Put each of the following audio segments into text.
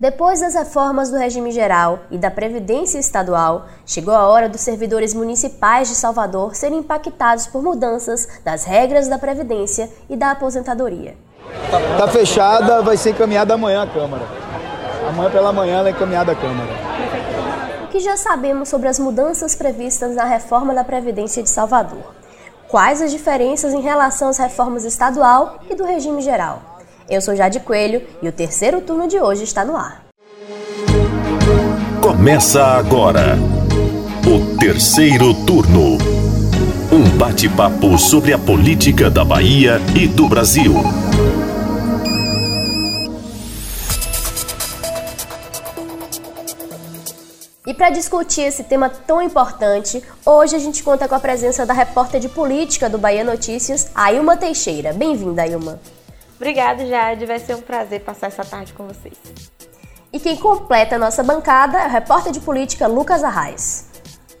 Depois das reformas do regime geral e da Previdência Estadual, chegou a hora dos servidores municipais de Salvador serem impactados por mudanças das regras da Previdência e da aposentadoria. Está fechada, vai ser encaminhada amanhã à Câmara. Amanhã pela manhã ela é encaminhada à Câmara. O que já sabemos sobre as mudanças previstas na reforma da Previdência de Salvador? Quais as diferenças em relação às reformas estadual e do regime geral? Eu sou Jade Coelho e o terceiro turno de hoje está no ar. Começa agora o terceiro turno. Um bate-papo sobre a política da Bahia e do Brasil. E para discutir esse tema tão importante, hoje a gente conta com a presença da repórter de política do Bahia Notícias, Ailma Teixeira. Bem-vinda, Ailma. Obrigada, Jade. Vai ser um prazer passar essa tarde com vocês. E quem completa a nossa bancada é o repórter de política Lucas Arraes.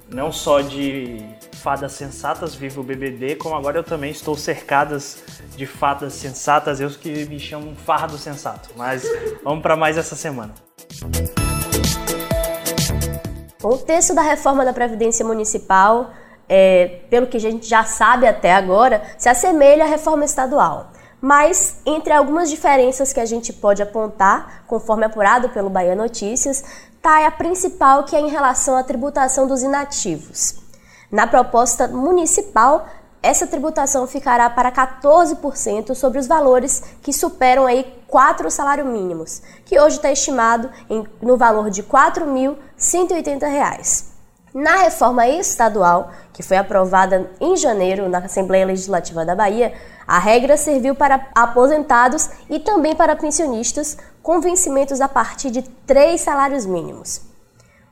Não só de fadas sensatas vive o BBD, como agora eu também estou cercadas de fadas sensatas, eu que me chamo fardo sensato. Mas vamos para mais essa semana. o texto da reforma da Previdência Municipal, é, pelo que a gente já sabe até agora, se assemelha à reforma estadual. Mas, entre algumas diferenças que a gente pode apontar, conforme apurado pelo Bahia Notícias, está a principal que é em relação à tributação dos inativos. Na proposta municipal, essa tributação ficará para 14% sobre os valores que superam aí quatro salários mínimos, que hoje está estimado em, no valor de R$ 4.180. Na reforma estadual, que foi aprovada em janeiro na Assembleia Legislativa da Bahia, a regra serviu para aposentados e também para pensionistas com vencimentos a partir de três salários mínimos.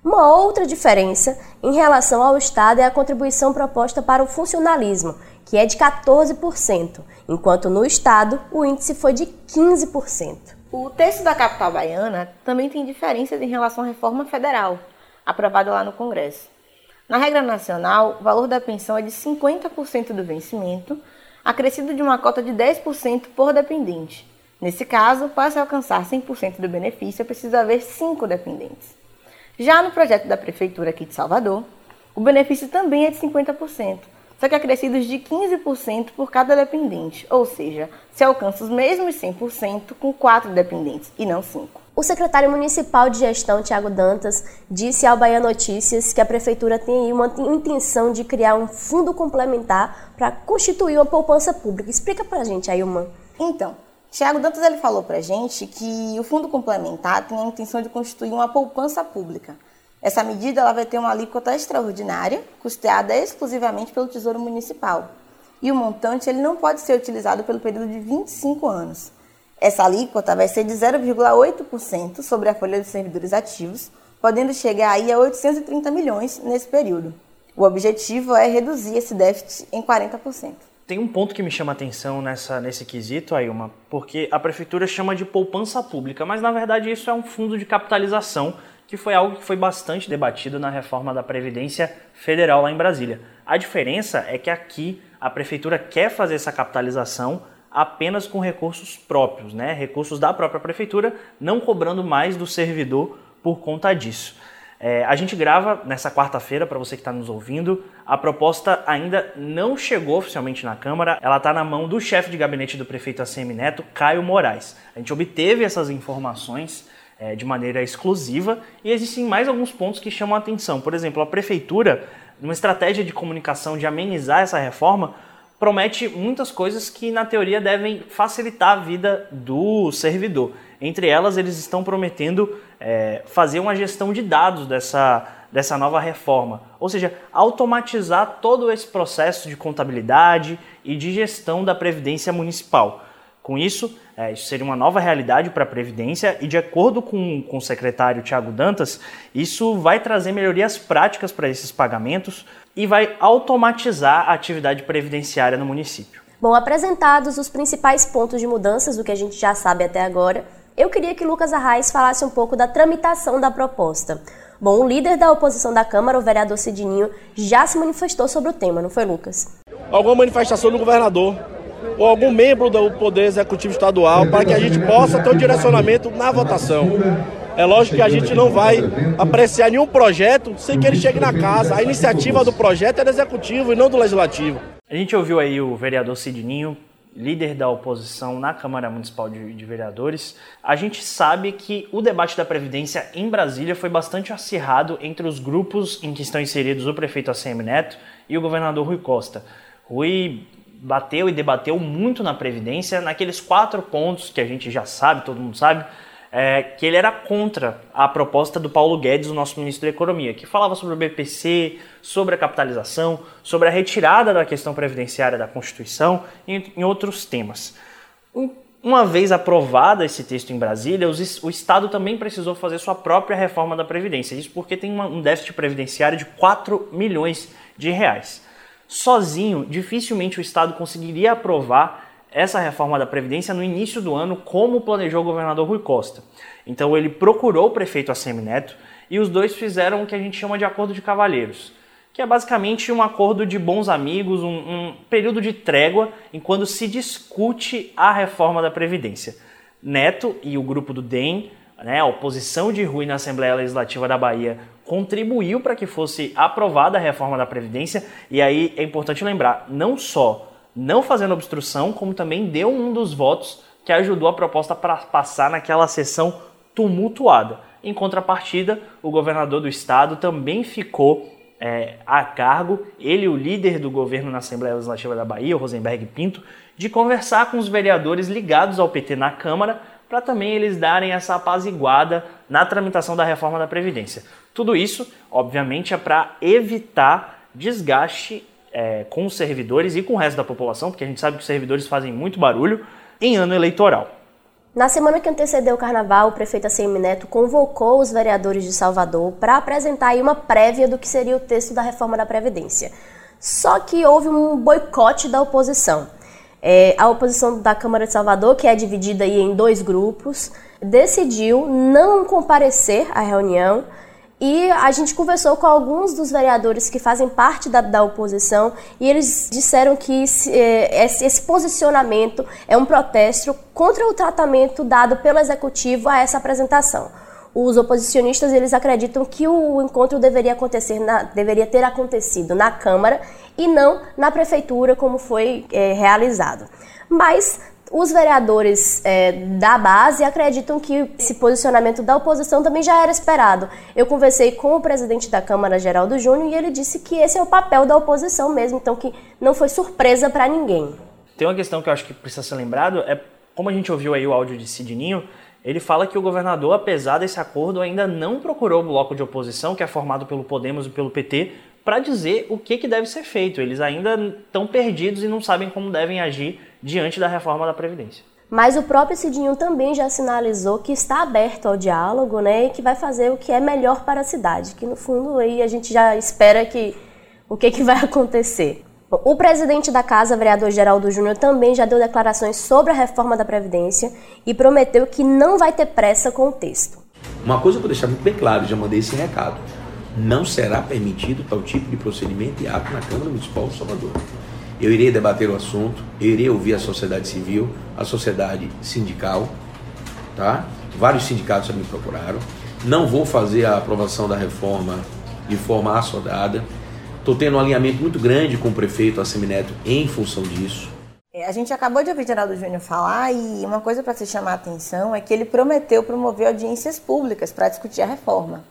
Uma outra diferença em relação ao Estado é a contribuição proposta para o funcionalismo, que é de 14%, enquanto no Estado o índice foi de 15%. O texto da capital baiana também tem diferenças em relação à reforma federal, aprovada lá no Congresso. Na regra nacional, o valor da pensão é de 50% do vencimento, acrescido de uma cota de 10% por dependente. Nesse caso, para se alcançar 100% do benefício, é preciso haver 5 dependentes. Já no projeto da Prefeitura aqui de Salvador, o benefício também é de 50%, só que acrescidos de 15% por cada dependente, ou seja, se alcança os mesmos 100% com 4 dependentes e não 5. O secretário municipal de gestão, Tiago Dantas, disse ao Bahia Notícias que a prefeitura tem uma intenção de criar um fundo complementar para constituir uma poupança pública. Explica para a gente, Ailman. Então, Tiago Dantas ele falou para a gente que o fundo complementar tem a intenção de constituir uma poupança pública. Essa medida ela vai ter uma alíquota extraordinária, custeada exclusivamente pelo Tesouro Municipal. E o montante ele não pode ser utilizado pelo período de 25 anos. Essa alíquota vai ser de 0,8% sobre a folha de servidores ativos, podendo chegar aí a 830 milhões nesse período. O objetivo é reduzir esse déficit em 40%. Tem um ponto que me chama a atenção nessa, nesse quesito, Ailma, porque a prefeitura chama de poupança pública, mas na verdade isso é um fundo de capitalização, que foi algo que foi bastante debatido na reforma da Previdência Federal lá em Brasília. A diferença é que aqui a prefeitura quer fazer essa capitalização apenas com recursos próprios, né? recursos da própria prefeitura, não cobrando mais do servidor por conta disso. É, a gente grava nessa quarta-feira, para você que está nos ouvindo. A proposta ainda não chegou oficialmente na Câmara, ela está na mão do chefe de gabinete do prefeito ACM Neto, Caio Moraes. A gente obteve essas informações é, de maneira exclusiva e existem mais alguns pontos que chamam a atenção. Por exemplo, a prefeitura, numa estratégia de comunicação de amenizar essa reforma, promete muitas coisas que, na teoria, devem facilitar a vida do servidor. Entre elas, eles estão prometendo é, fazer uma gestão de dados dessa, dessa nova reforma, ou seja, automatizar todo esse processo de contabilidade e de gestão da Previdência Municipal. Com isso, é, isso seria uma nova realidade para a Previdência e, de acordo com, com o secretário Tiago Dantas, isso vai trazer melhorias práticas para esses pagamentos, e vai automatizar a atividade previdenciária no município. Bom, apresentados os principais pontos de mudanças do que a gente já sabe até agora, eu queria que Lucas Arraes falasse um pouco da tramitação da proposta. Bom, o líder da oposição da Câmara, o vereador Cidinho, já se manifestou sobre o tema, não foi, Lucas? Alguma manifestação do governador ou algum membro do Poder Executivo Estadual para que a gente possa ter um direcionamento na votação. É lógico que a gente não vai apreciar nenhum projeto sem que ele chegue na casa. A iniciativa do projeto é do executivo e não do legislativo. A gente ouviu aí o vereador Sidninho, líder da oposição na Câmara Municipal de, de, Vereadores. A gente sabe que o debate da Previdência em Brasília foi bastante acirrado entre os grupos em que estão inseridos o prefeito ACM Neto e o governador Rui Costa. Rui bateu e debateu muito na Previdência, naqueles quatro pontos que a gente já sabe, todo mundo sabe, é, que ele era contra a proposta do Paulo Guedes, o nosso ministro da Economia, que falava sobre o BPC, sobre a capitalização, sobre a retirada da questão previdenciária da Constituição e em outros temas. Uma vez aprovado esse texto em Brasília, o Estado também precisou fazer sua própria reforma da Previdência. Isso porque tem um déficit previdenciário de 4 milhões de reais. Sozinho, dificilmente o Estado conseguiria aprovar essa reforma da Previdência no início do ano, como planejou o governador Rui Costa. Então ele procurou o prefeito ACM Neto e os dois fizeram o que a gente chama de acordo de cavalheiros, que é basicamente um acordo de bons amigos, um, um período de trégua enquanto se discute a reforma da Previdência. Neto e o grupo do DEM, né, a oposição de Rui na Assembleia Legislativa da Bahia, contribuiu para que fosse aprovada a reforma da Previdência, e aí é importante lembrar, não só não fazendo obstrução, como também deu um dos votos que ajudou a proposta para passar naquela sessão tumultuada. Em contrapartida, o governador do estado também ficou é, a cargo, ele, o líder do governo na Assembleia Legislativa da Bahia, o Rosenberg Pinto, de conversar com os vereadores ligados ao PT na Câmara para também eles darem essa apaziguada na tramitação da reforma da Previdência. Tudo isso, obviamente, é para evitar desgaste é, com os servidores e com o resto da população, porque a gente sabe que os servidores fazem muito barulho em ano eleitoral. Na semana que antecedeu o carnaval, o prefeito ACM Neto convocou os vereadores de Salvador para apresentar uma prévia do que seria o texto da reforma da Previdência. Só que houve um boicote da oposição. É, a oposição da Câmara de Salvador, que é dividida aí em dois grupos, decidiu não comparecer à reunião e a gente conversou com alguns dos vereadores que fazem parte da, da oposição e eles disseram que esse, eh, esse, posicionamento é um protesto contra o tratamento dado pelo executivo a essa apresentação. Os oposicionistas eles acreditam que o encontro deveria acontecer, na, deveria ter acontecido na Câmara e não na prefeitura como foi é, realizado. Mas os vereadores é, da base acreditam que esse posicionamento da oposição também já era esperado. Eu conversei com o presidente da Câmara, Geraldo Júnior, e ele disse que esse é o papel da oposição mesmo, então que não foi surpresa para ninguém. Tem uma questão que eu acho que precisa ser lembrado, é como a gente ouviu aí o áudio de Sidninho, ele fala que o governador, apesar desse acordo, ainda não procurou o bloco de oposição, que é formado pelo Podemos e pelo PT, para dizer o que, que deve ser feito. Eles ainda estão perdidos e não sabem como devem agir diante da reforma da Previdência. Mas o próprio Cidinho também já sinalizou que está aberto ao diálogo, né, e que vai fazer o que é melhor para a cidade, que no fundo aí a gente já espera que o que, que vai acontecer. O presidente da casa, vereador Geraldo Júnior, também já deu declarações sobre a reforma da Previdência e prometeu que não vai ter pressa com o texto. Uma coisa eu vou deixar muito bem claro, já mandei esse recado não será permitido tal tipo de procedimento e ato na Câmara Municipal de Salvador. Eu irei debater o assunto, eu irei ouvir a sociedade civil, a sociedade sindical, tá? Vários sindicatos já me procuraram. Não vou fazer a aprovação da reforma de forma assodada. Estou tendo um alinhamento muito grande com o prefeito Assemineto em função disso. É, a gente acabou de ouvir Geraldo Júnior falar e uma coisa para se chamar a atenção é que ele prometeu promover audiências públicas para discutir a reforma.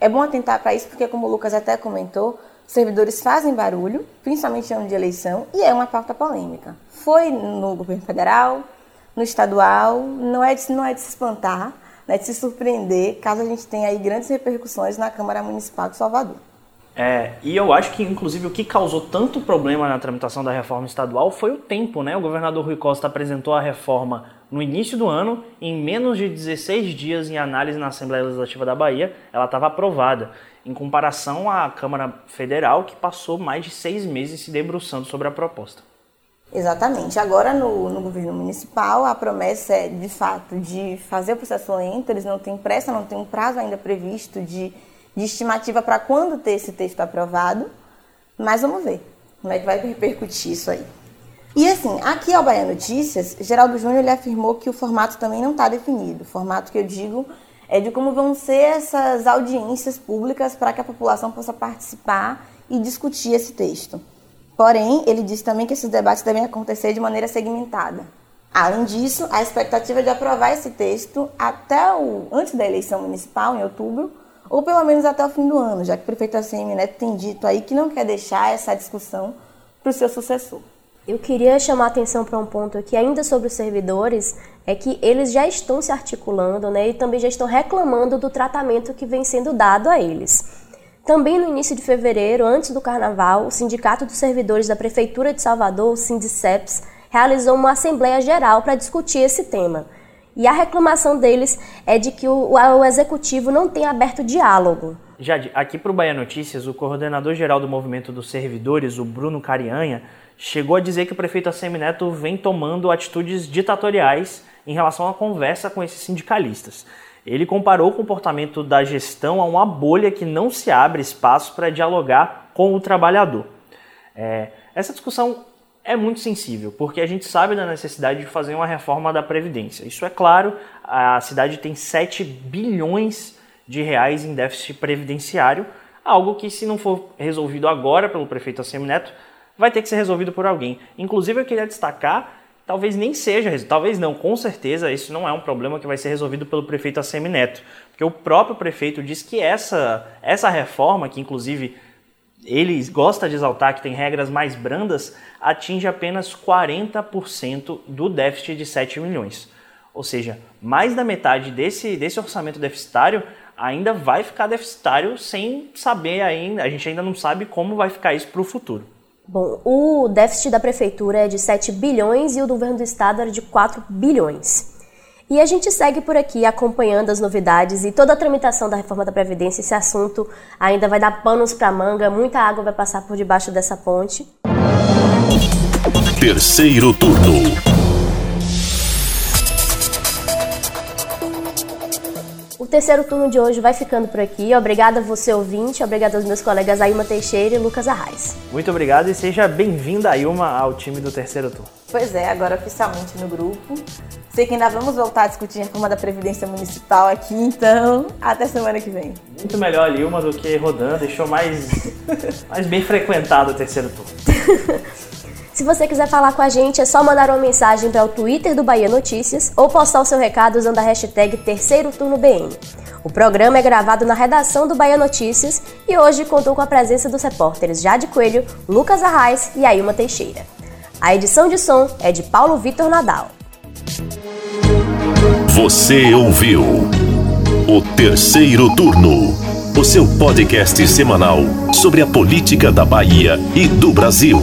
É bom atentar para isso porque, como o Lucas até comentou, servidores fazem barulho, principalmente em ano de eleição, e é uma pauta polêmica. Foi no governo federal, no estadual, não é de, não é de se espantar, né, de se surpreender, caso a gente tenha aí grandes repercussões na Câmara Municipal de Salvador. É, e eu acho que, inclusive, o que causou tanto problema na tramitação da reforma estadual foi o tempo, né? O governador Rui Costa apresentou a reforma no início do ano, em menos de 16 dias em análise na Assembleia Legislativa da Bahia, ela estava aprovada, em comparação à Câmara Federal, que passou mais de seis meses se debruçando sobre a proposta. Exatamente. Agora, no, no governo municipal, a promessa é, de fato, de fazer o processo lento, eles não têm pressa, não tem um prazo ainda previsto de, de estimativa para quando ter esse texto aprovado, mas vamos ver como é que vai repercutir isso aí. E assim, aqui ao Bahia Notícias, Geraldo Júnior ele afirmou que o formato também não está definido. O formato que eu digo é de como vão ser essas audiências públicas para que a população possa participar e discutir esse texto. Porém, ele disse também que esses debates devem acontecer de maneira segmentada. Além disso, a expectativa é de aprovar esse texto até o antes da eleição municipal, em outubro, ou pelo menos até o fim do ano, já que o prefeito ACM Neto tem dito aí que não quer deixar essa discussão para o seu sucessor. Eu queria chamar a atenção para um ponto aqui, ainda sobre os servidores, é que eles já estão se articulando né, e também já estão reclamando do tratamento que vem sendo dado a eles. Também no início de fevereiro, antes do carnaval, o Sindicato dos Servidores da Prefeitura de Salvador, o Sindiceps, realizou uma assembleia geral para discutir esse tema. E a reclamação deles é de que o, o executivo não tem aberto diálogo. Jade, aqui para o Bahia Notícias, o coordenador geral do movimento dos servidores, o Bruno Carianha, chegou a dizer que o prefeito Assemineto vem tomando atitudes ditatoriais em relação à conversa com esses sindicalistas. Ele comparou o comportamento da gestão a uma bolha que não se abre espaço para dialogar com o trabalhador. É, essa discussão é muito sensível, porque a gente sabe da necessidade de fazer uma reforma da Previdência. Isso é claro, a cidade tem 7 bilhões de reais em déficit previdenciário, algo que se não for resolvido agora pelo prefeito Assemineto, vai ter que ser resolvido por alguém. Inclusive eu queria destacar talvez nem seja, talvez não, com certeza isso não é um problema que vai ser resolvido pelo prefeito Assemineto, porque o próprio prefeito diz que essa, essa reforma, que inclusive ele gosta de exaltar que tem regras mais brandas, atinge apenas 40% do déficit de 7 milhões. Ou seja, mais da metade desse, desse orçamento deficitário ainda vai ficar deficitário sem saber ainda, a gente ainda não sabe como vai ficar isso para o futuro. Bom, o déficit da prefeitura é de 7 bilhões e o do governo do estado era de 4 bilhões. E a gente segue por aqui acompanhando as novidades e toda a tramitação da reforma da Previdência. Esse assunto ainda vai dar panos para manga, muita água vai passar por debaixo dessa ponte. Terceiro turno. terceiro turno de hoje vai ficando por aqui. Obrigada a você, ouvinte. Obrigada aos meus colegas Ailma Teixeira e Lucas Arraes. Muito obrigado e seja bem-vinda, Ailma, ao time do terceiro turno. Pois é, agora oficialmente no grupo. Sei que ainda vamos voltar a discutir a reforma da Previdência Municipal aqui, então até semana que vem. Muito melhor Ilma do que Rodan, deixou mais, mais bem frequentado o terceiro turno. Se você quiser falar com a gente, é só mandar uma mensagem para o Twitter do Bahia Notícias ou postar o seu recado usando a hashtag Terceiro Turno BN. O programa é gravado na redação do Bahia Notícias e hoje contou com a presença dos repórteres Jade Coelho, Lucas Arraes e Ailma Teixeira. A edição de som é de Paulo Vitor Nadal. Você ouviu o Terceiro Turno, o seu podcast semanal sobre a política da Bahia e do Brasil.